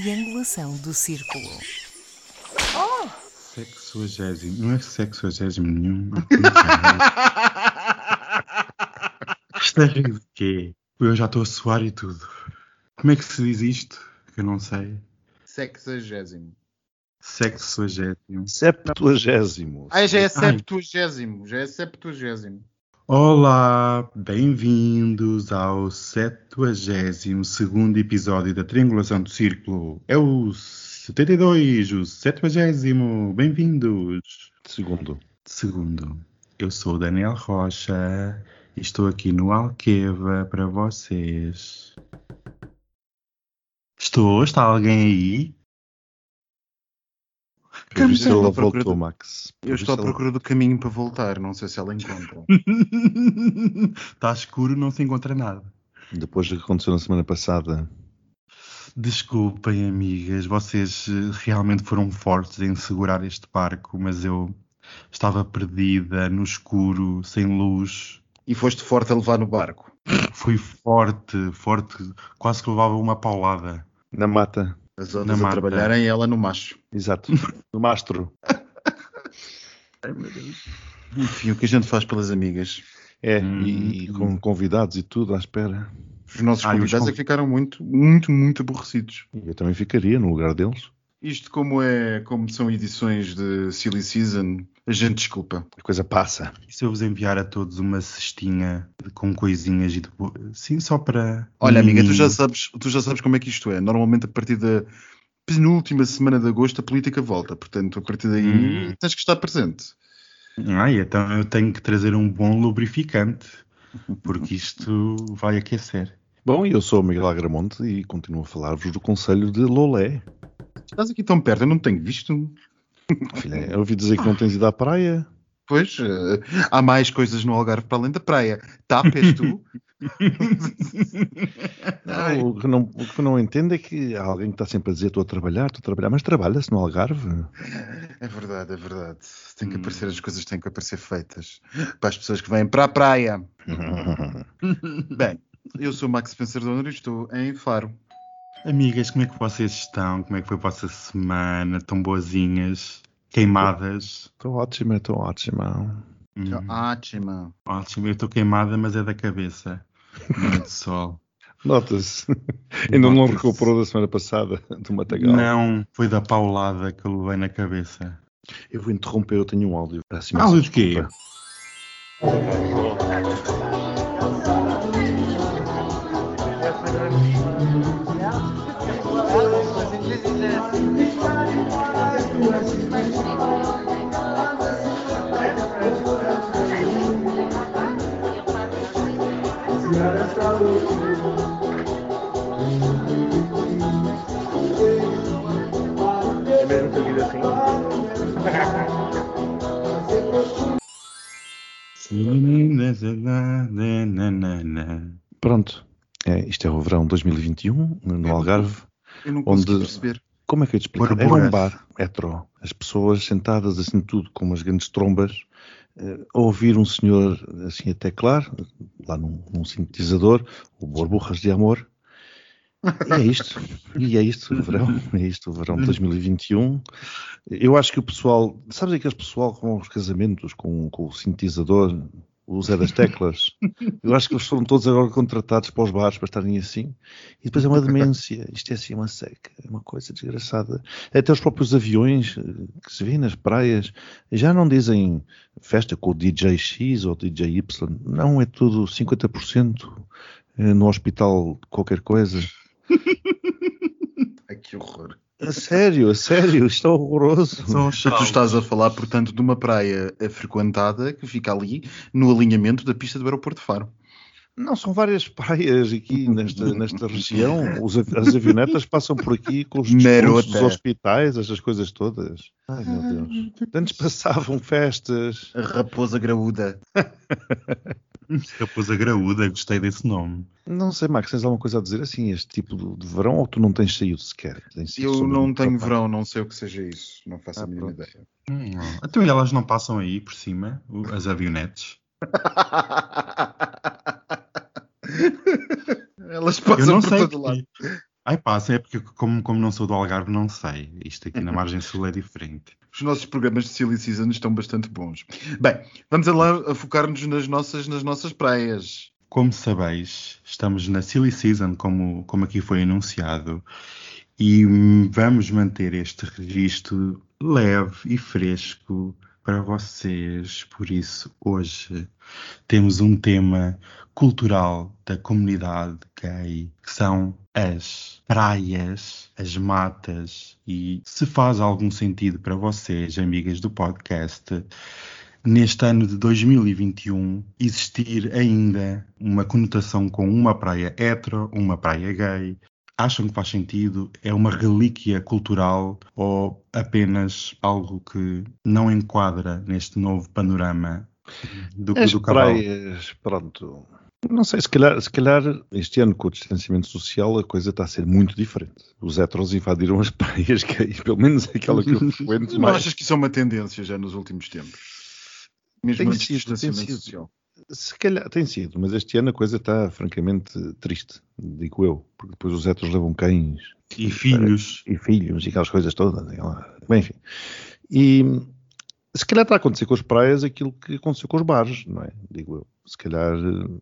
triangulação do círculo. Sexuagésimo. Não é sexuagésimo nenhum. Isto é de quê? Eu já estou a suar e tudo. Como é que se diz isto? Que eu não sei. Sexagésimo. Sexuagésimo. Septuagésimo. Ah, já é septuagésimo. Já é septuagésimo. Olá, bem-vindos ao 72 episódio da Triangulação do Círculo. É o 72, o 70. Bem-vindos. Segundo. Segundo, eu sou o Daniel Rocha e estou aqui no Alqueva para vocês. Estou? Está alguém aí? Visto, Estou ela voltou, do- Max. Eu estou à procura do caminho para voltar. Não sei se ela encontra. Está escuro, não se encontra nada. Depois do que aconteceu na semana passada, Desculpem, amigas, vocês eh, realmente foram fortes em segurar este barco, mas eu estava perdida no escuro, sem luz. e foste forte a levar no barco. Fui forte, forte, quase que levava uma paulada. na mata. As outras a trabalharem e ela no macho. Exato. No mastro. Enfim, o que a gente faz pelas amigas. É, Hum. e com convidados e tudo à espera. Os nossos Ah, e os convidados conv- é que ficaram muito, muito, muito aborrecidos. E eu também ficaria no lugar deles. Isto como é, como são edições de Silly Season, a gente desculpa. A coisa passa. E se eu vos enviar a todos uma cestinha com coisinhas e depois, sim, só para. Olha, amiga, tu já sabes, tu já sabes como é que isto é. Normalmente a partir da penúltima semana de agosto a política volta. Portanto, a partir daí Hum. tens que estar presente. Ai, então eu tenho que trazer um bom lubrificante, porque isto vai aquecer. Bom, e eu sou o Miguel Agramonte e continuo a falar-vos do Conselho de Lolé. Estás aqui tão perto, eu não te tenho visto. Filha, eu ouvi dizer que não tens ido à praia. Pois, eh, há mais coisas no Algarve para além da praia. Tapa és tu? Não, o, que não, o que não entendo é que há alguém que está sempre a dizer estou a trabalhar, estou a trabalhar, mas trabalha-se no Algarve. É verdade, é verdade. Tem que Hum. aparecer, as coisas têm que aparecer feitas. Para as pessoas que vêm para a praia. Bem, eu sou o Max Spencer Donner e estou em Faro. Amigas, como é que vocês estão? Como é que foi a vossa semana? Tão boazinhas? Queimadas? Estou ótima, estou ótima. Hum, Ótima. ótimo, eu estou queimada, mas é da cabeça. Não é de sol. Nota-se. Ainda não recuperou da semana passada do Matagal. Não, foi da paulada que eu levei na cabeça. Eu vou interromper, eu tenho um áudio. Imensa Áudio de quê? desculpa. Pronto. É, isto é o verão 2021 no Algarve. Eu não Onde- consegui perceber. Como é que eu te explico? Era Borboras. um bar hetero. As pessoas sentadas assim tudo com umas grandes trombas a ouvir um senhor assim até claro, lá num, num sintetizador, o Borburras de Amor. E é isto. E é isto o verão. É isto o verão de 2021. Eu acho que o pessoal... Sabes aqueles pessoal com os casamentos, com, com o sintetizador, o Zé das Teclas? Eu acho que eles foram todos agora contratados para os bares para estarem assim. E depois é uma demência. Isto é assim uma seca. É uma coisa desgraçada. Até os próprios aviões eh, que se vêem nas praias já não dizem festa com o DJ X ou DJ Y. Não, é tudo 50% eh, no hospital qualquer coisa. Ai, que horror. A sério, a sério, isto é horroroso. Tu estás a falar, portanto, de uma praia eh, frequentada que fica ali no alinhamento da pista do aeroporto de Faro. Não, são várias praias aqui nesta, nesta região. Os as avionetas passam por aqui com os dos hospitais, essas coisas todas. Ai, meu Deus. Antes passavam festas. A raposa graúda. Raposa graúda, gostei desse nome. Não sei, Max, tens alguma coisa a dizer assim, este tipo de, verão, ou tu não tens saído sequer? Tens Eu não tenho verão, não sei o que seja isso. Não faço a Ah, mínima pronto. ideia. Hum, Então e elas não passam aí por cima, as avionetes? Elas passam por todo lado. Ai passa, é porque como, como não sou do Algarve, não sei. Isto aqui na margem sul é diferente. Os nossos programas de Silly Season estão bastante bons. Bem, vamos lá a focar-nos nas nossas, nas nossas praias. Como sabeis, estamos na Silly Season, como, como aqui foi anunciado, e vamos manter este registro leve e fresco para vocês. Por isso, hoje temos um tema cultural da comunidade gay, que são as praias, as matas, e se faz algum sentido para vocês, amigas do podcast, neste ano de 2021 existir ainda uma conotação com uma praia hetero, uma praia gay, acham que faz sentido? É uma relíquia cultural ou apenas algo que não enquadra neste novo panorama do, As do cavalo? praias, pronto. Não sei, se calhar, se calhar este ano com o distanciamento social a coisa está a ser muito diferente. Os heteros invadiram as praias gays, pelo menos aquela que eu frequento Não mais. achas que isso é uma tendência já nos últimos tempos? Mesmo Tem sido, tem sido. social. Se calhar tem sido, mas este ano a coisa está francamente triste, digo eu, porque depois os heteros levam cães E filhos. e filhos e aquelas coisas todas. Bem, enfim. E se calhar está a acontecer com as praias aquilo que aconteceu com os bares, não é? Digo eu. Se calhar eh,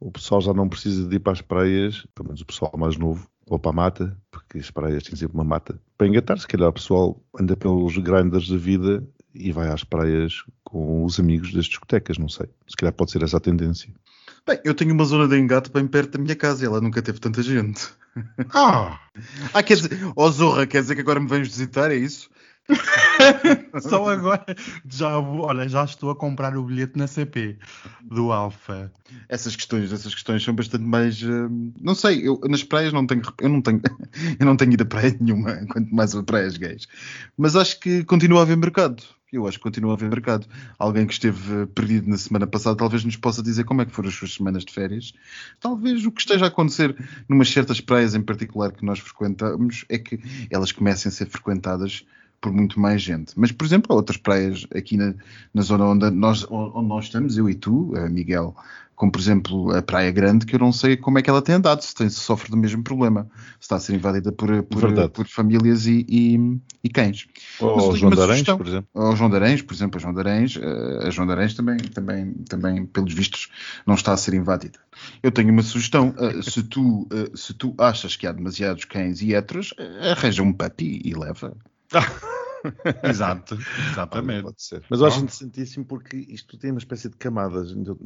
o pessoal já não precisa de ir para as praias, pelo menos o pessoal mais novo, ou para a mata, porque as praias têm sempre uma mata, para engatar. Se calhar o pessoal anda pelos grinders da vida e vai às praias com os amigos das discotecas, não sei. Se calhar pode ser essa a tendência. Bem, eu tenho uma zona de engate bem perto da minha casa e ela nunca teve tanta gente. Ah! Ah, quer dizer, ó Zorra, quer dizer que agora me vens visitar, é isso? Só agora já, vou- olha, já estou a comprar o bilhete na CP do Alfa. Essas questões, essas questões são bastante mais. hum, não sei, eu nas praias não tenho, eu não tenho, eu não tenho ido a praia nenhuma, quanto mais a praias gays. Mas acho que continua a haver mercado. Eu acho que continua a haver mercado. Alguém que esteve eh, perdido na semana passada talvez nos possa dizer como é que foram as suas semanas de férias. Talvez o que esteja a acontecer numas certas praias em particular que nós frequentamos é que elas comecem a ser frequentadas por muito mais gente. Mas, por exemplo, há outras praias aqui na, na zona onde nós, onde nós estamos, eu e tu, eh, Miguel, como por exemplo a Praia Grande, que eu não sei como é que ela tem andado, se, tem, se sofre do mesmo problema, se está a ser invadida por, por, por famílias e, e, e cães. Ou Mas João Darães, sugestão. por exemplo. Ao João Darães, por exemplo, a João Darães, eh, a João Darães também, também, também, pelos vistos, não está a ser invadida. Eu tenho uma sugestão, eh, se, tu, eh, se tu achas que há demasiados cães e héteros, arranja um puppy e leva. Exato, Olha, exatamente. pode ser. Mas eu acho interessantíssimo porque isto tem uma espécie de camadas, ainda,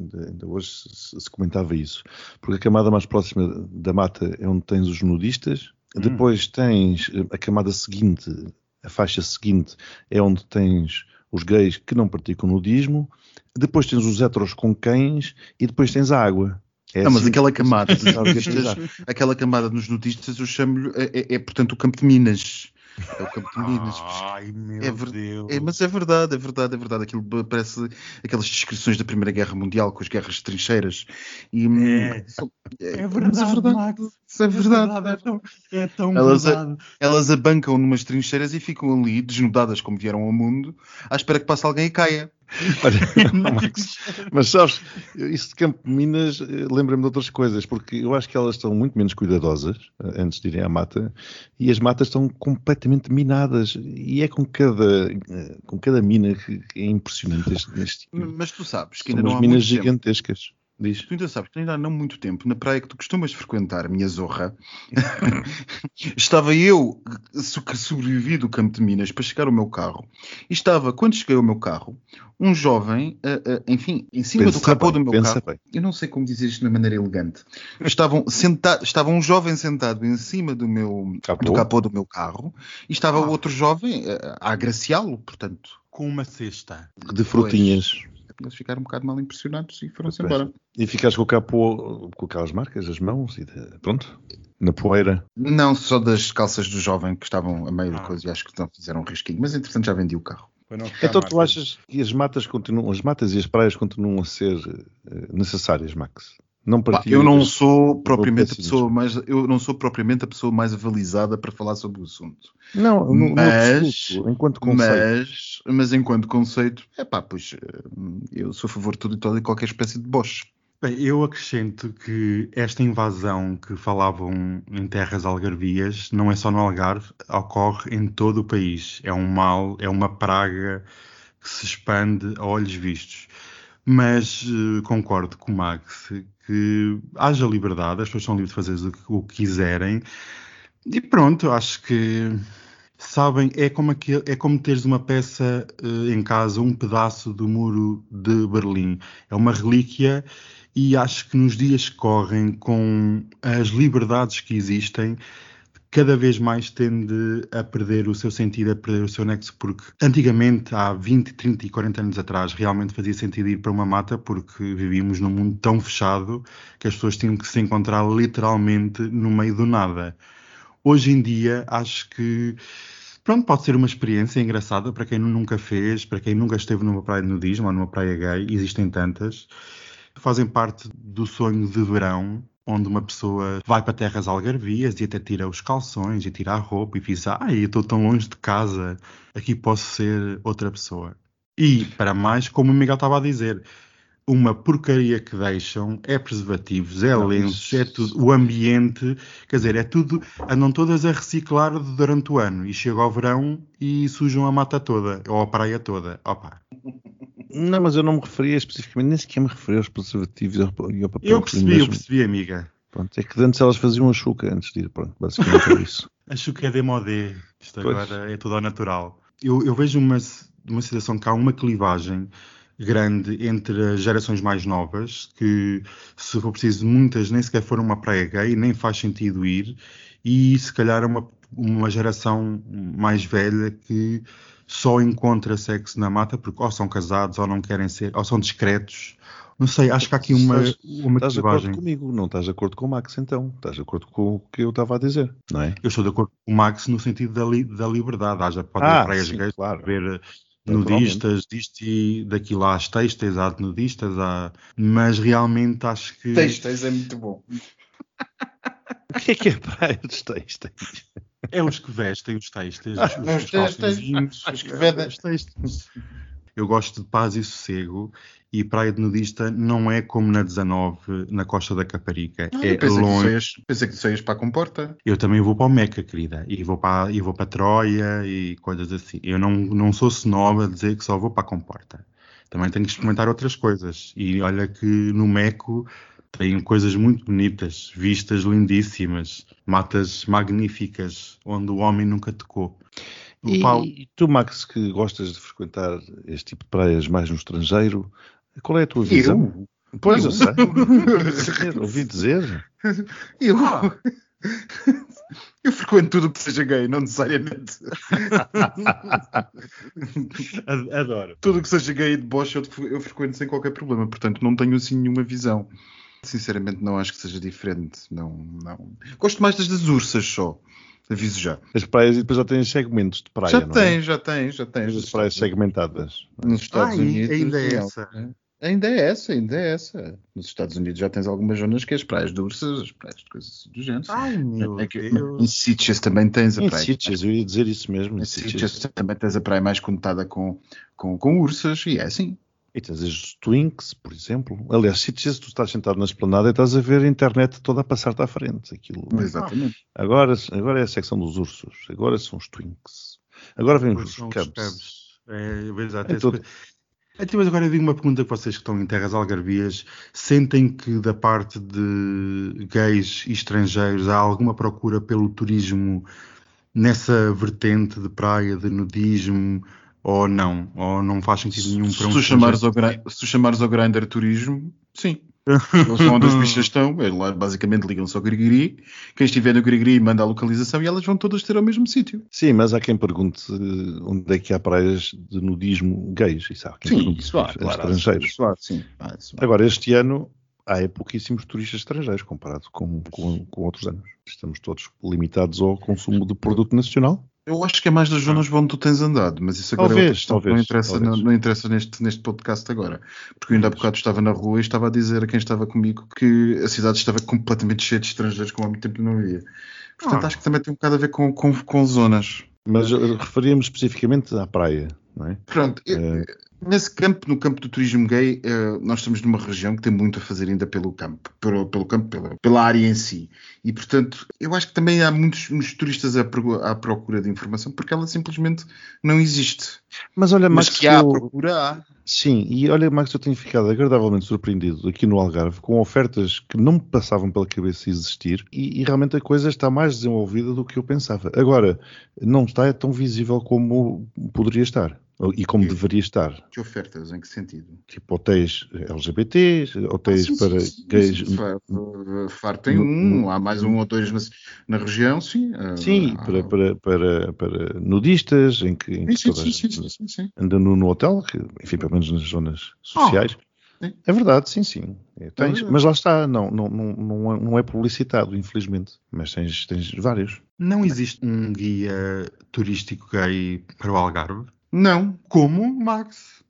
hoje se, se comentava isso, porque a camada mais próxima da mata é onde tens os nudistas, Hum. depois tens eh, a camada seguinte, a faixa seguinte é onde tens os gays que não praticam nudismo, depois tens os heteros com cães e depois tens a água. É não, mas assim aquela que camada dos nudistas, aquela camada dos nudistas, eu chamo-lhe, é, é, é, portanto o Campo de Minas. É o Campo de Minas. Ai, meu É ver- Deus. É, mas é verdade, é verdade, é verdade. Aquilo parece aquelas descrições da Primeira Guerra Mundial com as guerras de trincheiras. E, hum, É. são- É mas verdade, Max. Isso é verdade. É tão, é tão Elas- verdade. Elas abancam numas trincheiras e ficam ali, desnudadas como vieram ao mundo, à espera que passe alguém e caia. Olha, Max, mas sabes, isso de Campo de Minas eh, lembra-me de outras coisas, porque eu acho que elas estão muito menos cuidadosas eh, antes de irem à mata e as matas estão completamente minadas e é com cada, eh, com cada mina que é impressionante este, este Mas tu sabes que São ainda não há minas muito tempo. Diz. Tu ainda sabes que ainda há não muito tempo, na praia que tu costumas frequentar, minha zorra, estava eu, que sobrevivi do Campo de Minas para chegar ao meu carro, e estava, quando cheguei ao meu carro, um jovem, ah, ah, enfim, em cima do Pensa capô bem, do meu pensa carro. bem. Eu não sei como dizer isto de uma maneira elegante. Estavam senta estava um jovem sentado em cima do meu Capô? do capô do meu carro e estava Ah. outro jovem ah, a agraciá-lo, portanto. Com uma cesta. De frutinhas. Eles ficaram um bocado mal impressionados e foram-se embora. E ficares com o capô, com aquelas marcas, as mãos e de- pronto, na poeira. Não, só das calças do jovem que estavam a meio da Ah. coisa e acho que não fizeram um risquinho, mas entretanto já vendi o carro. Então tu achas que as matas continuam, as matas e as praias continuam a ser eh, necessárias, Max? Não Pá, partilhas eu não sou propriamente a pessoa mais eu não sou propriamente a pessoa mais avalizada para falar sobre o assunto. Não, no, no Mas- absoluto, enquanto conceito. Mas, mas enquanto conceito, é pá, pois eh, eu sou a favor de tudo e toda e qualquer espécie de boche. Bem, eu acrescento que esta invasão que falavam em terras algarvias não é só no Algarve, ocorre em todo o país. É um mal, é uma praga que se expande a olhos vistos. Mas uh, concordo com o Max que haja liberdade, as pessoas são livres de fazer o que, o que quiserem. E pronto, acho que sabem, é como, aquele, é como teres uma peça uh, em casa, um pedaço do muro de Berlim. É uma relíquia e acho que nos dias que correm, com as liberdades que existem, cada vez mais tende a perder o seu sentido, a perder o seu nexo, porque antigamente, há 20, 30 e 40 anos atrás, realmente fazia sentido ir para uma mata, porque vivíamos num mundo tão fechado que as pessoas tinham que se encontrar literalmente no meio do nada. Hoje em dia, acho que pronto, pode ser uma experiência engraçada para quem nunca fez, para quem nunca esteve numa praia de nudismo ou numa praia gay, existem tantas fazem parte do sonho de verão, onde uma pessoa vai para terras algarvias e até tira os calções e tira a roupa e diz: Ai, eu estou tão longe de casa, aqui posso ser outra pessoa. E, para mais, como o Miguel estava a dizer, uma porcaria que deixam é preservativos, é lenços, é tudo, o ambiente, quer dizer, é tudo, andam todas a reciclar durante o ano e chega ao verão e sujam a mata toda, ou a praia toda. Opa. Não, mas eu não me referia especificamente, nem sequer me referia aos preservativos e ao papel. Eu percebi, eu percebi, amiga. Pronto, é que antes elas faziam a chuca antes de ir, pronto, basicamente é isso. a chuca é demodé, isto pois. agora é tudo ao natural. Eu, eu vejo uma, uma situação que há uma clivagem grande entre as gerações mais novas, que se for preciso muitas nem sequer foram uma praia gay, nem faz sentido ir, e se calhar uma, uma geração mais velha que só encontra sexo na mata porque ou são casados ou não querem ser, ou são discretos. Não sei, acho que há aqui uma, uma Estás de acordo comigo, não estás de acordo com o Max então. Estás de acordo com o que eu estava a dizer, não é? Eu estou de acordo com o Max no sentido da, li, da liberdade. Haja, pode ah, haver praias gays, claro. ver nudistas, disto e daquilo há as textas, há nudistas, há... mas realmente acho que. Textas é muito bom. o que é que é praia dos textas? É os que vestem os textos. Ah, os, os, os que vestem os textos. Eu gosto de paz e sossego e praia de nudista não é como na 19, na costa da Caparica. Ah, é pensei longe. Que pensei que saias para a Comporta. Eu também vou para o Meca, querida. E vou para, e vou para Troia e coisas assim. Eu não, não sou snob a dizer que só vou para a Comporta. Também tenho que experimentar outras coisas. E olha que no Meco tem coisas muito bonitas, vistas lindíssimas, matas magníficas, onde o homem nunca tocou. E, e tu, Max, que gostas de frequentar este tipo de praias mais no estrangeiro, qual é a tua visão? Eu? Pois, eu sei. Ouvi dizer. Eu. Ah. Eu frequento tudo que seja gay, não necessariamente. Adoro. Tudo que seja gay e deboche eu, eu frequento sem qualquer problema, portanto não tenho assim nenhuma visão. Sinceramente, não acho que seja diferente. Não, não. Gosto mais das das ursas só. Aviso já. As praias e depois já têm segmentos de praia. Já não tem, é? já tem, já tem. As praias segmentadas. Nos Estados ah, Unidos. Ainda é essa. Ainda é essa, ainda é essa. Nos Estados Unidos já tens algumas zonas que é as praias de ursas, as praias de coisas do género. Ai, meu é que, Deus. Em Sitges também tens a em praia. Em Sitges, eu ia dizer isso mesmo. Em Sitges também tens a praia mais conotada com, com, com ursas e é assim. E tens as Twinks, por exemplo. Aliás, se tu estás sentado na esplanada e estás a ver a internet toda a passar-te à frente. Aquilo. Exatamente. Agora, agora é a secção dos ursos. Agora são os Twinks. Agora vem os, os Cubs. Cubs. É, exato. É. Então, mas agora eu digo uma pergunta para vocês que estão em terras algarvias. Sentem que da parte de gays e estrangeiros há alguma procura pelo turismo nessa vertente de praia, de nudismo, ou não, ou não faz sentido nenhum para um se tu chamares ao, se tu chamares ao Grindr turismo, sim. Eles são onde as bichas estão, lá basicamente ligam-se ao Grigri. Quem estiver no Grigri manda a localização e elas vão todas ter ao mesmo sítio. Sim, mas há quem pergunte eh, onde é que há praias de nudismo gays. Isso há quem sim, isso há, claro, estrangeiros. Isso há, sim. Ah, isso há. Agora, este ano há é pouquíssimos turistas estrangeiros comparado com, com, com outros anos. Estamos todos limitados ao consumo de produto nacional. Eu acho que é mais das zonas onde tu tens andado, mas isso agora talvez, é questão, talvez, não interessa, não, não, interessa neste, neste podcast agora. Porque eu ainda há bocado estava na rua e estava a dizer a quem estava comigo que a cidade estava completamente cheia de estrangeiros como há muito tempo não havia. Portanto, ah. acho que também tem um bocado a ver com, com, com zonas. Mas referíamos especificamente à praia, não é? Pronto, é... Nesse campo, no campo do turismo gay, eh, nós estamos numa região que tem muito a fazer ainda pelo campo, pelo, pelo campo, pela, pela, área em si. E, portanto, eu acho que também há muitos, muitos turistas à, à, procura de informação porque ela simplesmente não existe. Mas olha, Mas Max, que há eu- procura, há. Sim, e olha, Max, eu tenho ficado agradavelmente surpreendido aqui no Algarve com ofertas que não me passavam pela cabeça existir e, e realmente a coisa está mais desenvolvida do que eu pensava. Agora, não está tão visível como poderia estar e como Sim. deveria estar. Que ofertas? Em que sentido? Tipo hotéis LGBTs, hotéis Sim, para sim, sim, gays. sim. Fa- fa- Faro tem um, há mais um ou dois na, na região, sim. Sim, Ah, para, para, para, para nudistas, em que, em que Sim, toda a sim, sim, gente sim, sim, sim. anda no, hotel, que, enfim, pelo menos nas zonas sociais. sim. é verdade, sim, sim. É, tens, verdade. mas lá está, não, não, não, não, é, não é publicitado, infelizmente. Mas tens, tens vários. Não existe um guia turístico gay para o Algarve? Não. Como, Max?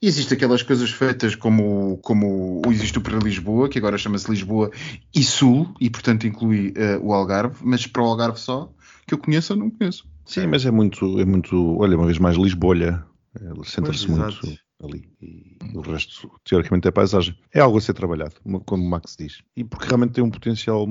E Existem aquelas coisas feitas como, como existe o para Lisboa, que agora chama-se Lisboa e Sul, e portanto inclui eh, o Algarve, mas para o Algarve só, que eu conheço, eu não conheço. Sim, mas é muito, é muito, olha, uma vez mais Lisbolha, eh, centra-se muito ali. E o resto, teoricamente, é paisagem. É algo a ser trabalhado, como o Max diz. E porque realmente tem um potencial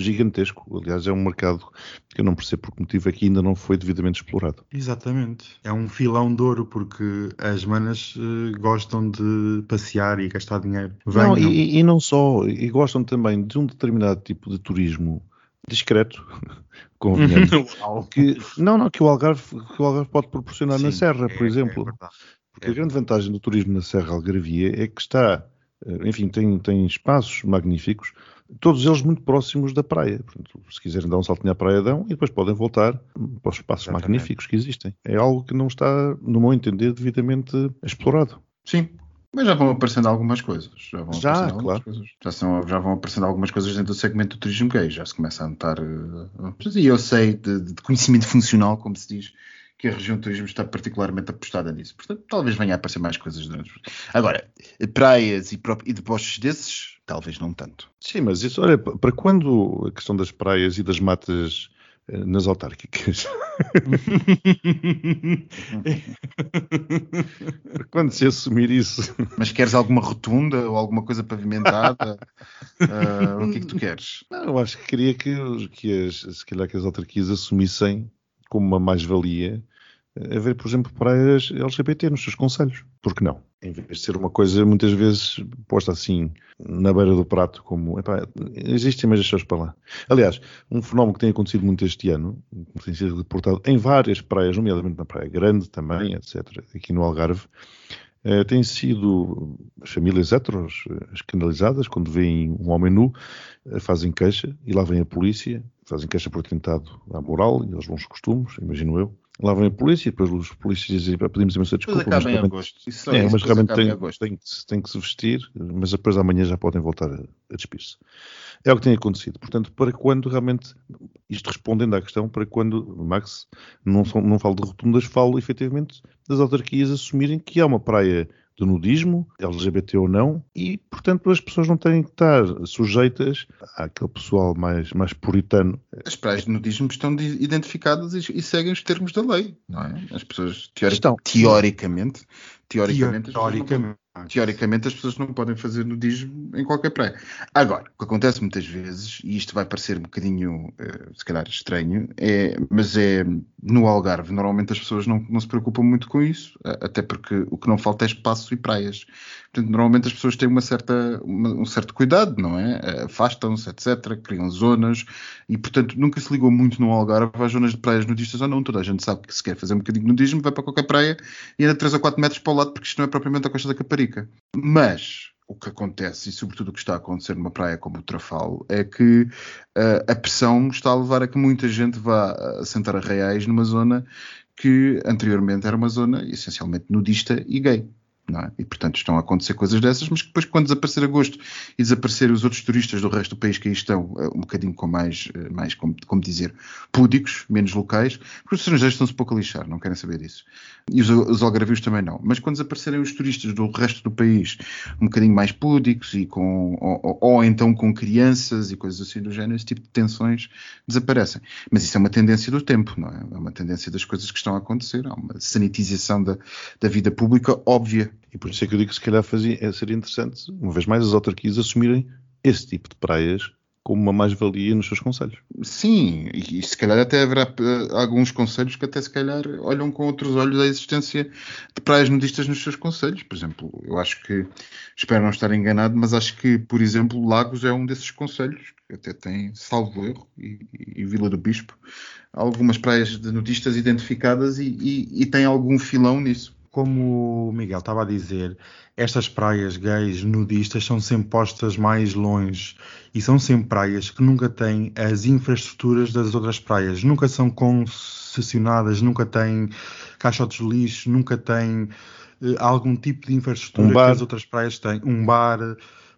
gigantesco. Aliás, é um mercado que eu não percebo por que motivo aqui ainda não foi devidamente explorado. Exatamente. É um filão de ouro porque as manas eh, gostam de passear e gastar dinheiro. Não, Venham. e, e não só, e gostam também de um determinado tipo de turismo discreto, convenhamos. Que, não, não, que o Algarve, que o Algarve pode proporcionar na Sim, Serra, é- por é exemplo. verdade. Porque a grande vantagem do turismo na Serra Algarvia é que está, eh, enfim, tem, tem espaços magníficos, todos eles muito próximos da praia. Portanto, se quiserem dar um saltinho à praia, dão e depois podem voltar para os espaços Exatamente. magníficos que existem. É algo que não está, no meu entender, devidamente explorado. Sim. Mas já vão aparecendo algumas coisas. Já, vão Já, aparecendo algumas claro. Coisas. Já, são, já vão aparecendo algumas coisas dentro do segmento do turismo gay. Já se começa a notar. eh, e eu sei de, de conhecimento funcional, como se diz, que a região de turismo está particularmente apostada nisso. Portanto, talvez venha a aparecer mais coisas durante. Agora, praias e, e deboches desses, talvez não tanto. Sim, mas isso, olha, pa- para quando a questão das praias e das matas eh, nas autárquicas, para quando se assumir isso, Mas queres alguma rotunda ou alguma coisa pavimentada? Ah, o que é que tu queres? Não, eu acho que queria que, que as, se calhar que as autarquias assumissem como uma mais-valia eh, haver, por exemplo, praias LGBT nos seus conselhos. Por que não? Em vez de ser uma coisa muitas vezes posta assim na beira do prato, como epá, existem, mas deixa-os para lá. Aliás, um fenómeno que tem acontecido muito este ano, que tem sido reportado em várias praias, nomeadamente na Praia Grande também, etc., aqui no Algarve, eh, tem sido as famílias heteros eh, escandalizadas quando veem um homem nu, eh, fazem queixa e lá vem a polícia, fazem queixa por atentado à moral e aos bons costumes, imagino eu. Lá vem a polícia e depois os polícias dizem, "Pá, pedimos imensa desculpa, mas acaba em agosto. Isso é, isso, mas realmente tem, tem, que, se- tem que se vestir, mas depois da manhã já podem voltar a, a despir-se. É o que tem acontecido. Portanto, para quando realmente, isto respondendo à questão, para quando, Max, não, são- não falo de rotundas, falo efetivamente das autarquias assumirem que há uma praia de nudismo, LGBT ou não, e, portanto, as pessoas não têm que estar sujeitas àquele pessoal mais, mais puritano. As praias de nudismo estão identificadas e, e seguem os termos da lei, não é? As pessoas, teori- Estão. teoricamente, teoricamente, Teoricamente. Teoricamente as pessoas não podem fazer nudismo em qualquer praia. Agora, o que acontece muitas vezes, e isto vai parecer um bocadinho, eh, se calhar, estranho, é, mas é no Algarve, normalmente as pessoas não, não se preocupam muito com isso, até porque o que não falta é espaço e praias. Portanto, normalmente as pessoas têm uma certa, uma- um certo cuidado, não é? Eh, Afastam-se, etc., criam zonas, e portanto nunca se ligou muito no Algarve às zonas de praias nudistas ou não. Toda a gente sabe que se quer fazer um bocadinho de nudismo, vai para qualquer praia e anda 3 ou 4 metros para o lado, porque isto não é propriamente a Costa da Caparica. Mas o que acontece, e sobretudo o que está a acontecer numa praia como o Trafalo, é que eh, a pressão está a levar a que muita gente vá a sentar arraiais numa zona que anteriormente era uma zona essencialmente nudista e gay. É? E, portanto, estão a acontecer coisas dessas, mas que depois, quando desaparecer agosto e desaparecer os outros turistas do resto do país que aí estão, eh, um bocadinho com mais, eh, mais como, como dizer, púdicos, menos locais, porque os estrangeiros estão-se pouco a lixar, não querem saber disso. E os, os algarvios também não. Mas quando desaparecerem os turistas do resto do país, um bocadinho mais púdicos e com, ou, ou, ou então com crianças e coisas assim do género, esse tipo de tensões desaparecem. Mas isso é uma tendência do tempo, não é? É uma tendência das coisas que estão a acontecer. Há uma sanitização da, da vida pública óbvia e por isso é que eu digo que se calhar fazia, eh, seria interessante, uma vez mais, as autarquias assumirem esse tipo de praias como uma mais-valia nos seus conselhos. Sim, e, se calhar até haverá uh, alguns conselhos que até se calhar olham com outros olhos a existência de praias nudistas nos seus conselhos. Por exemplo, eu acho que, espero não estar enganado, mas acho que, por exemplo, Lagos é um desses conselhos, que até tem, salvo erro, e, e Vila do Bispo, algumas praias de nudistas identificadas e, e, e tem algum filão nisso como o Miguel estava a dizer, estas praias gays nudistas são sempre postas mais longe e são sempre praias que nunca têm as infraestruturas das outras praias, nunca são concessionadas, nunca têm caixotes de lixo, nunca têm uh, algum tipo de infraestrutura um que as outras praias têm, um bar,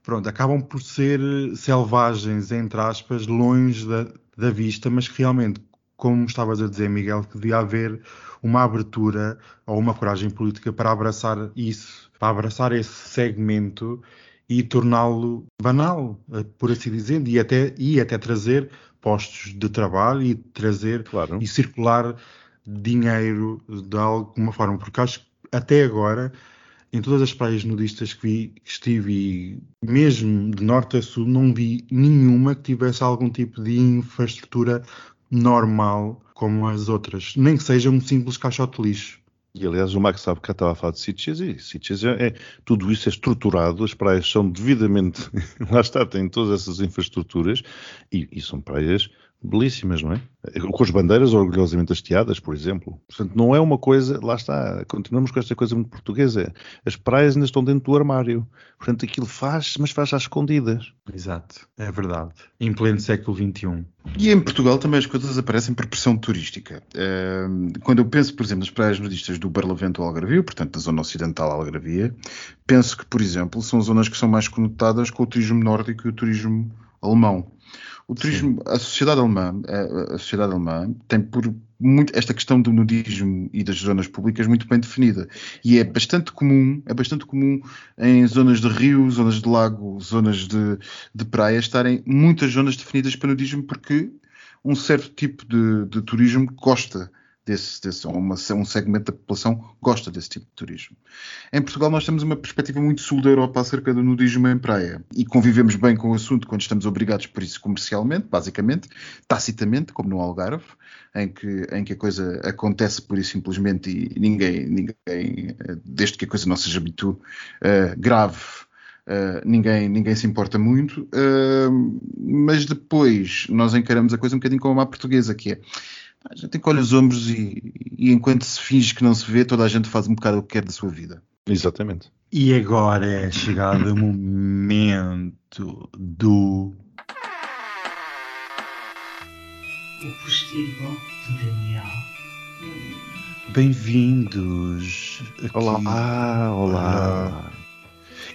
pronto, acabam por ser selvagens, entre aspas, longe da, da vista, mas que realmente, como estavas a dizer, Miguel, que devia haver uma abertura ou uma coragem política para abraçar isso, para abraçar esse segmento e torná-lo banal, eh, por assim dizer, e até, e até trazer postos de trabalho e trazer claro. e circular dinheiro de alguma forma, porque acho que até agora em todas as praias nudistas que, vi, que estive, mesmo de norte a sul, não vi nenhuma que tivesse algum tipo de infraestrutura normal como as outras, nem que seja um simples caixote de lixo. E aliás, o Max sabe que estava a falar de Sitges e Sitges é, é, tudo isso é estruturado, as praias são devidamente, lá está, têm todas essas infraestruturas e, e são praias belíssimas, não é? Com as bandeiras orgulhosamente hasteadas, por exemplo. Portanto, não é uma coisa, lá está, continuamos com esta coisa muito portuguesa. As praias ainda estão dentro do armário. Portanto, aquilo faz, mas faz às escondidas. Exato, é verdade. Em pleno século XXI. E em Portugal também as coisas aparecem por pressão turística. Quando eu penso, por exemplo, nas praias nudistas do Barlavento ou Algarvio, portanto, da zona ocidental Algarvia, penso que, por exemplo, são zonas que são mais conotadas com o turismo nórdico e o turismo alemão. O turismo, Sim. a sociedade alemã, a, a, sociedade alemã tem por muito esta questão do nudismo e das zonas públicas muito bem definida e é bastante comum, é bastante comum em zonas de rio, zonas de lago, zonas de, de praia estarem muitas zonas definidas para nudismo porque um certo tipo de, de turismo gosta desse, desse uma, um segmento da população gosta desse tipo de turismo. Em Portugal nós temos uma perspectiva muito sul da Europa acerca do nudismo em praia e convivemos bem com o assunto quando estamos obrigados por isso comercialmente, basicamente, tacitamente, como no Algarve, em que, em que a coisa acontece por isso simplesmente e ninguém, ninguém desde que a coisa não seja muito uh, grave, Uh, ninguém, ninguém se importa muito, uh, mas depois nós encaramos a coisa um bocadinho como a portuguesa, que é a gente encolhe os ombros e, e, enquanto se finge que não se vê, toda a gente faz um bocado o que quer da sua vida. Exatamente. E agora é chegado o momento do. O postigo de Daniel. Bem-vindos. Olá, olá.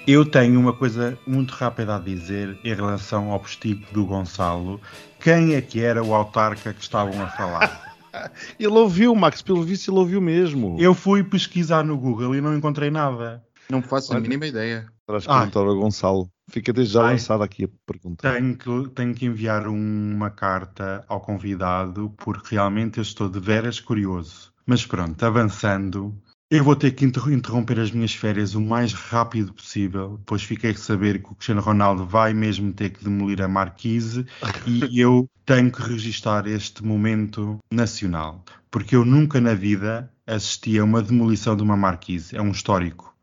Eu tenho uma coisa muito rápida a dizer em relação ao postigo do Gonçalo. Quem é que era o autarca que estavam a falar? ele ouviu, Max, pelo visto ele ouviu mesmo. Eu fui pesquisar no Google e não encontrei nada. Não faço Olha, a mínima ideia. Terás que perguntar ao Gonçalo. Fica desde já lançada aqui a pergunta. Tenho que, tenho que enviar uma carta ao convidado porque realmente eu estou de veras curioso. Mas pronto, avançando, eu vou ter que interromper as minhas férias o mais rápido possível, pois fiquei a saber que o Cristiano Ronaldo vai mesmo ter que demolir a Marquise e eu tenho que registar este momento nacional, porque eu nunca na vida assisti a uma demolição de uma Marquise, é um histórico.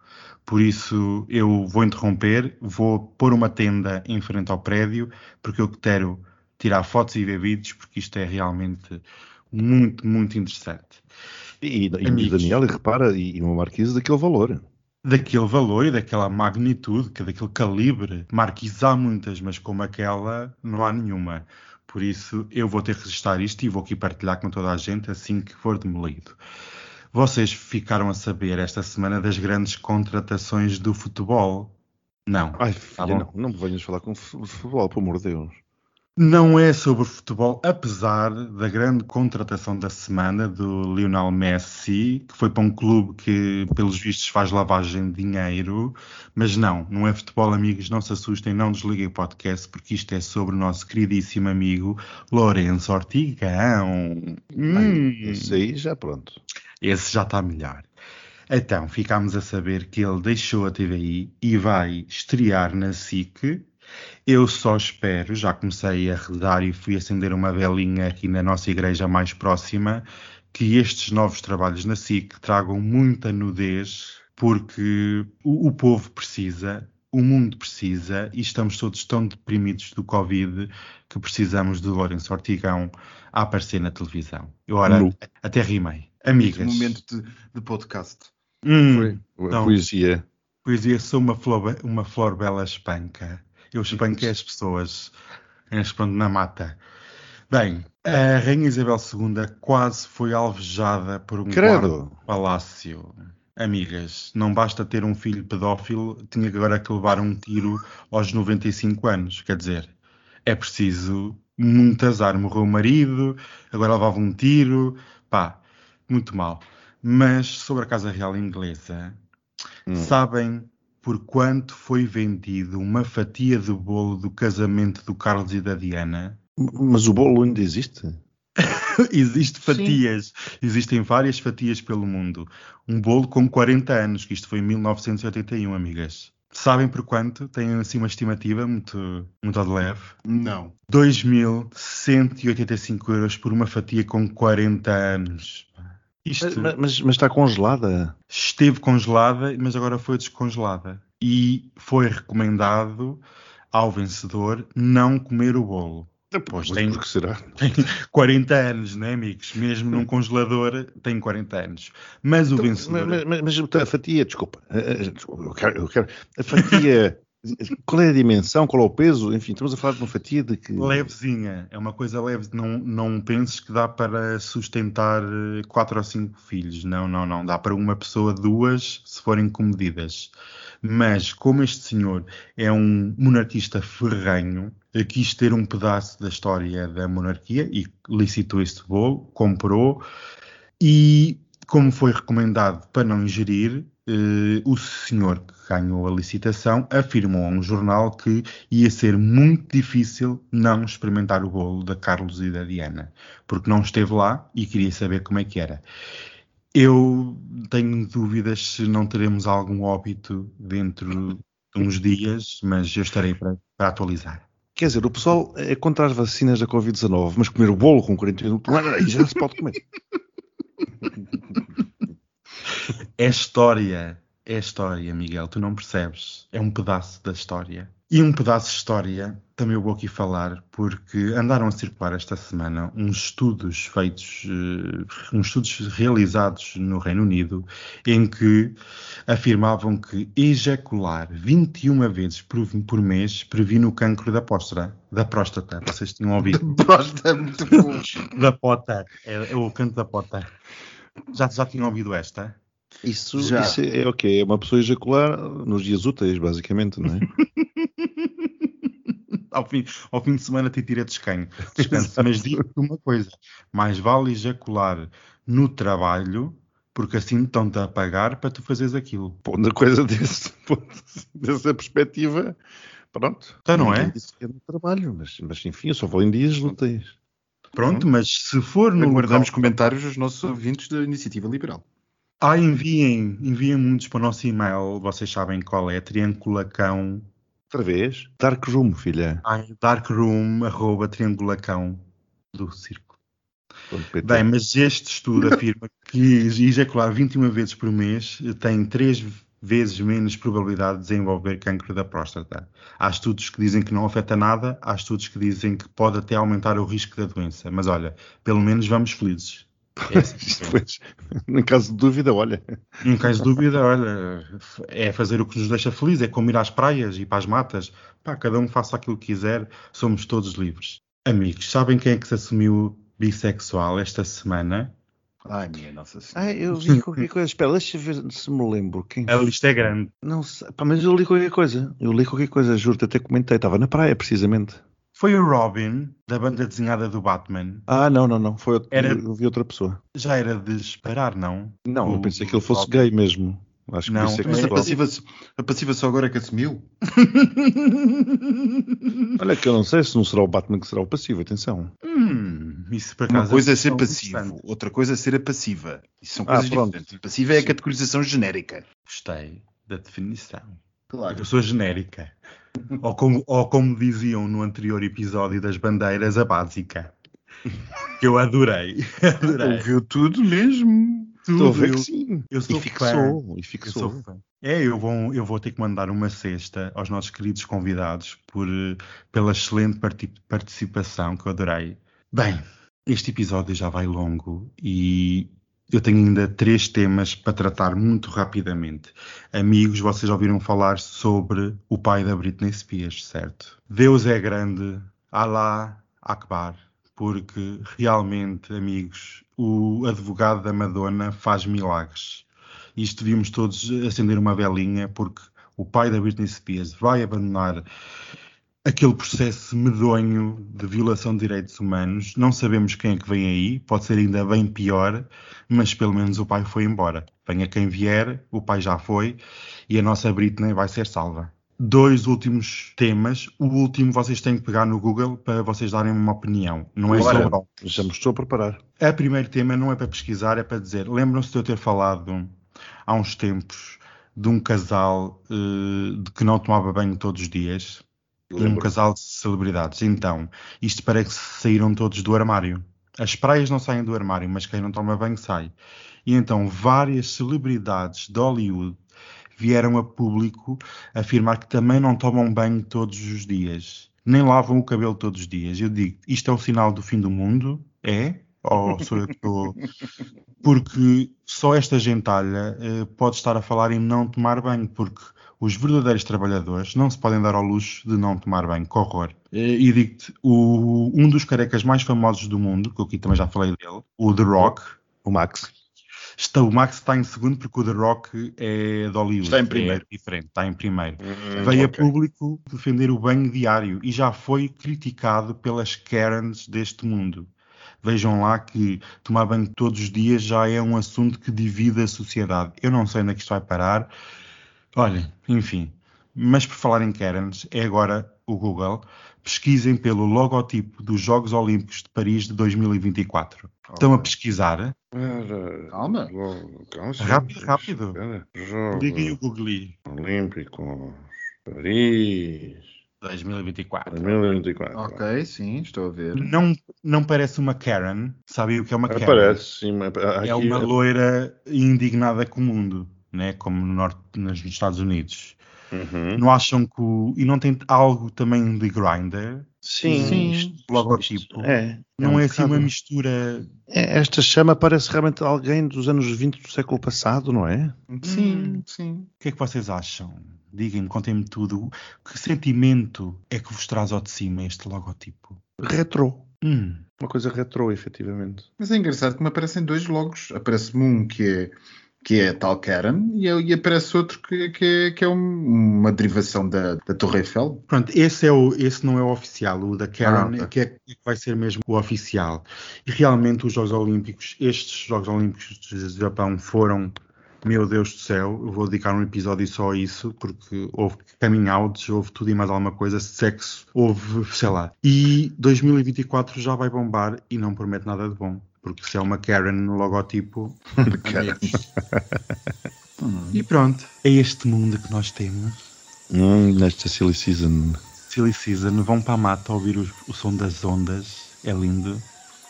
Por isso eu vou interromper, vou pôr uma tenda em frente ao prédio, porque eu quero tirar fotos e ver vídeos, porque isto é realmente muito, muito interessante. E, e Daniel, e repara, e uma marquise daquele valor. Daquele valor e daquela magnitude, que daquele calibre. Marquises há muitas, mas como aquela, não há nenhuma. Por isso, eu vou ter que registrar isto e vou aqui partilhar com toda a gente assim que for demolido. Vocês ficaram a saber esta semana das grandes contratações do futebol? Não. Ai, Tá filha, bom. não, não me venhas falar com fu- futebol, pelo amor de Deus. Não é sobre futebol, apesar da grande contratação da semana do Lionel Messi, que foi para um clube que, pelos vistos, faz lavagem de dinheiro. Mas não, não é futebol, amigos. Não se assustem, não desliguem o podcast, porque isto é sobre o nosso queridíssimo amigo Lourenço Ortigão. Hum. Isso aí já pronto. Esse já está melhor. Então, ficámos a saber que ele deixou a TVI e vai estrear na SIC. Eu só espero, já comecei a rezar e fui acender uma velinha aqui na nossa igreja mais próxima, que estes novos trabalhos na SIC tragam muita nudez, porque o, o povo precisa, o mundo precisa, e estamos todos tão deprimidos do Covid que precisamos do Lourenço Ortigão a aparecer na televisão. Eu ora, até rimei. Amigas. momento de, de podcast. Hum, Foi. A Não. poesia. Poesia, sou uma flor, uma flor bela espanca. Eu espanquei as pessoas elas, pronto, na mata. Bem, a Rainha Isabel II quase foi alvejada por um Credo. do palácio. Amigas, não basta ter um filho pedófilo, tinha agora que levar um tiro aos 95 anos. Quer dizer, é preciso muito azar. Morreu o marido, agora levava um tiro. Pá, muito mal. Mas sobre a Casa Real Inglesa, Hum. Sabem por quanto foi vendido uma fatia de bolo do casamento do Carlos e da Diana? Mas o bolo ainda existe? Existem fatias, existem várias fatias pelo mundo. Um bolo com 40 anos, que isto foi em 1981, amigas. Sabem por quanto? Têm assim uma estimativa muito, muito de leve. Não. 2.185 euros por uma fatia com 40 anos. Isto Mas, mas- mas está congelada. esteve congelada, mas agora foi descongelada. E foi recomendado ao vencedor não comer o bolo. Pois Mas tem, por que será? tem 40 anos, né, amigos? Mesmo num congelador tem 40 anos. Mas o vencedor. Mas, mas- mas a fatia, desculpa, eh, eh, desculpa, eu quero, eu quero- a fatia, qual é a dimensão, qual é o peso? Enfim, estamos a falar de uma fatia de que. Levezinha, é uma coisa leve. Não, não penses que dá para sustentar eh, quatro ou cinco filhos. Não, não, não. Dá para uma pessoa, duas, se forem comedidas. Mas, como este senhor é um monarquista ferrenho, eh, quis ter um pedaço da história da monarquia e licitou este bolo, comprou. E, como foi recomendado para não ingerir, eh, o senhor ganhou a licitação afirmou a um jornal que ia ser muito difícil não experimentar o bolo da Carlos e da Diana, porque não esteve lá e queria saber como é que era. Eu tenho dúvidas se não teremos algum óbito dentro de uns dias, mas eu estarei para, para atualizar. Quer dizer, o pessoal é contra as vacinas da Covid-19, mas comer o bolo com 41 aí já se pode comer. É história, é história, Miguel, tu não percebes. É um pedaço da história. E um pedaço de história também eu vou aqui falar, porque andaram a circular esta semana uns estudos feitos, eh, uns estudos realizados no Reino Unido, em que afirmavam que ejacular 21 vezes por, por mês previne o cancro da próstata. Da próstata, vocês tinham ouvido? Prosta é muito bom. da pota, é, é o canto da pota. Já, já tinham ouvido esta? Isso, Já. isso é o quê? É uma pessoa ejacular nos dias úteis, basicamente, não é? ao, fim, ao fim de semana te tira descanso. descanso. Mas digo-te uma coisa: mais vale ejacular no trabalho, porque assim estão-te a pagar para tu fazeres aquilo. Pondo a coisa desse, ponto- dessa perspectiva, pronto. Então não é? disse que é no trabalho, mas, mas enfim, eu só vou em dias úteis. Pronto, mas se for no Aguardamos local... comentários dos nossos ouvintes da Iniciativa Liberal. Ah, enviem, enviem muitos para o nosso e-mail, vocês sabem qual é, triangulacão, Outra vez, Dark Room, filha. ai, darkroom, arroba, triangulacão do círculo. PT. Bem, mas este estudo afirma que ejacular 21 vezes por mês tem 3 vezes menos probabilidade de desenvolver cancro da próstata. Há estudos que dizem que não afeta nada, há estudos que dizem que pode até aumentar o risco da doença. Mas olha, pelo menos vamos felizes. É assim que é. Pois, em caso de dúvida, olha. Em caso de dúvida, olha, é fazer o que nos deixa felizes, é como ir às praias e para as matas. Pá, cada um faça aquilo que quiser, somos todos livres. Amigos, sabem quem é que se assumiu bissexual esta semana? Ai, minha Nossa Senhora. Ah, eu li qualquer coisa. Espera, deixa eu ver se me lembro. Quem A lista é grande. Não sei. Pá, mas eu li qualquer coisa. Eu li qualquer coisa, juro-te, até comentei. Estava na praia, precisamente. Foi o Robin, da banda desenhada do Batman. Ah, não, não, não. Foi Era- Eu vi outra pessoa. Já era de esperar, não? Não, eu O- pensei que ele fosse Robin. gay mesmo. Acho que Não, é que Mas a passiva, a passiva só agora é que assumiu? Olha que eu não sei se não será o Batman que será o passivo, atenção. Hum, isso por Uma acaso coisa é ser passivo, outra coisa é ser a passiva. Isso são Ah, coisas pronto. diferentes. Passiva é a categorização genérica. Gostei da definição. Claro. Eu sou genérica. ou, como, ou como diziam no anterior episódio das bandeiras, a básica. Que eu adorei. adorei. Ouviu tudo mesmo. Estou a ver eu, que sim. eu sou e fã. fixou. E Eu fixou. sou fã. É, eu vou, eu vou ter que mandar uma cesta aos nossos queridos convidados por, pela excelente parti- participação que eu adorei. Bem, este episódio já vai longo e eu tenho ainda três temas para tratar muito rapidamente. Amigos, vocês ouviram falar sobre o pai da Britney Spears, certo? Deus é grande, Allah Akbar, porque realmente, amigos, o advogado da Madonna faz milagres. Isto devíamos todos acender uma velinha, porque o pai da Britney Spears vai abandonar aquele processo medonho de violação de direitos humanos. Não sabemos quem é que vem aí, pode ser ainda bem pior, mas pelo menos o pai foi embora. Venha quem vier, o pai já foi e a nossa Britney vai ser salva. Dois últimos temas. O último vocês têm que pegar no Google para vocês darem uma opinião. Não é Ora. sobre Já me estou a preparar. a primeiro tema não é para pesquisar, é para dizer. Lembram-se de eu ter falado há uns tempos de um casal eh, de que não tomava banho todos os dias? Um casal de celebridades. Então, isto parece que saíram todos do armário. As praias não saem do armário, mas quem não toma banho sai. E então, várias celebridades de Hollywood vieram a público afirmar que também não tomam banho todos os dias, nem lavam o cabelo todos os dias. Eu digo, isto é um sinal do fim do mundo? É? Ou sou eu que estou. Porque só esta gentalha eh, pode estar a falar em não tomar banho, porque os verdadeiros trabalhadores não se podem dar ao luxo de não tomar banho. Que horror. Eh, E digo-te, um dos carecas mais famosos do mundo, que eu aqui também já falei dele, o The Rock, O Max. Está, o Max está em segundo porque o The Rock é de Hollywood. Está em primeiro. É diferente, está em primeiro. Hum, Veio ok. a público defender o banho diário e já foi criticado pelas Karens deste mundo. Vejam lá que tomar banho todos os dias já é um assunto que divide a sociedade. Eu não sei onde é que isto vai parar. Olhem, enfim. Mas por falar em Karens, é agora o Google. Pesquisem pelo logotipo dos Jogos Olímpicos de Paris de 2024. Estão a pesquisar? Ora, Calma. calma. Rápido, rápido. Liguem o Google Olímpicos Paris 2024. 2024. Ok, sim, estou a ver. Não, não parece uma Karen. Sabem o que é uma Karen? Aparece, sim. mas Aqui, É uma loira indignada com o mundo, né? como no norte, nos Estados Unidos. Uhum. Não acham que. O, e não tem algo também de Grindr? Sim, Sim. isto- Logotipo. isto- É. Não um é assim uma mistura. É, Esta chama parece realmente alguém dos anos 20 do século passado, não é? Sim, sim. O que é que vocês acham? Digam-me, contem-me tudo. Que sentimento é que vos traz ao de cima este logotipo? Retro. Hum, Uma coisa retro, efetivamente. Mas é engraçado que me aparecem dois logos. Aparece-me um que é, que é tal Karen e, e aparece outro que, que é, que é um- uma derivação da, da Torre Eiffel. Pronto, esse, é o, esse não é o oficial, o da Karen, Ah, ok. que, é, que vai ser mesmo o oficial. E realmente os Jogos Olímpicos, estes Jogos Olímpicos do Japão foram, meu Deus do céu, eu vou dedicar um episódio só a isso, porque houve coming outs, houve tudo e mais alguma coisa, sexo, houve, sei lá. E 2024 já vai bombar e não promete nada de bom. Porque se é uma Karen no logotipo, amigos. E pronto, é este mundo que nós temos. Hum, nesta silly season. Silly Season, vão para a mata ouvir o, o som das ondas, é lindo.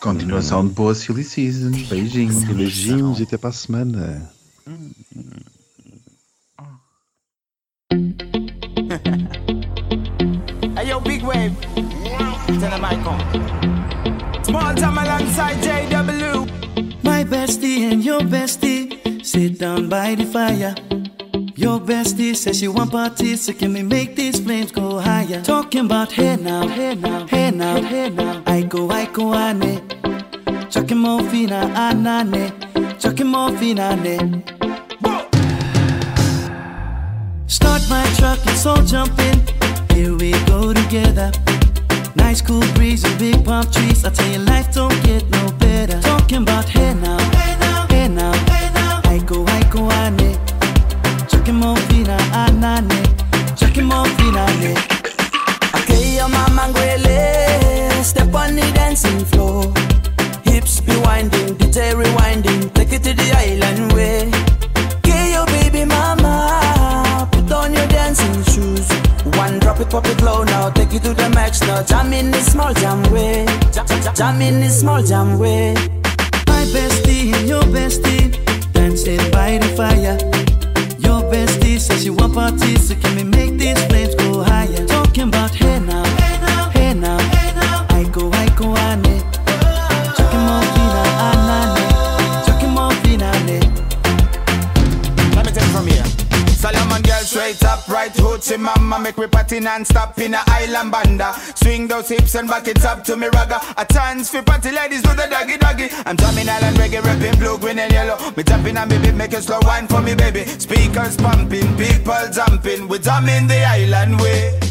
Continuação de boa Silly Season. Beijinhos. Beijinhos e até para a semana. Hey yo, big wave. Tell them I come. All time alongside JW. My bestie and your bestie sit down by the fire. Your bestie says she want party, so can we make these flames go higher? Talking about hey now, hey now, hey now, hey now. I go, I go, ane. Chucking more fina, anane. Chucking more fina, ah, ne. Start my truck, let's all jump in. Here we go together. Nice cool breeze and big palm trees. I tell you, life don't get no those hips and back it up to me ragga. A tons for party ladies do the doggy doggy. I'm drumming island reggae, rapping blue, green and yellow. Me tapping and baby, making slow wine for me baby. Speakers pumping, people jumping, we drumming the island way.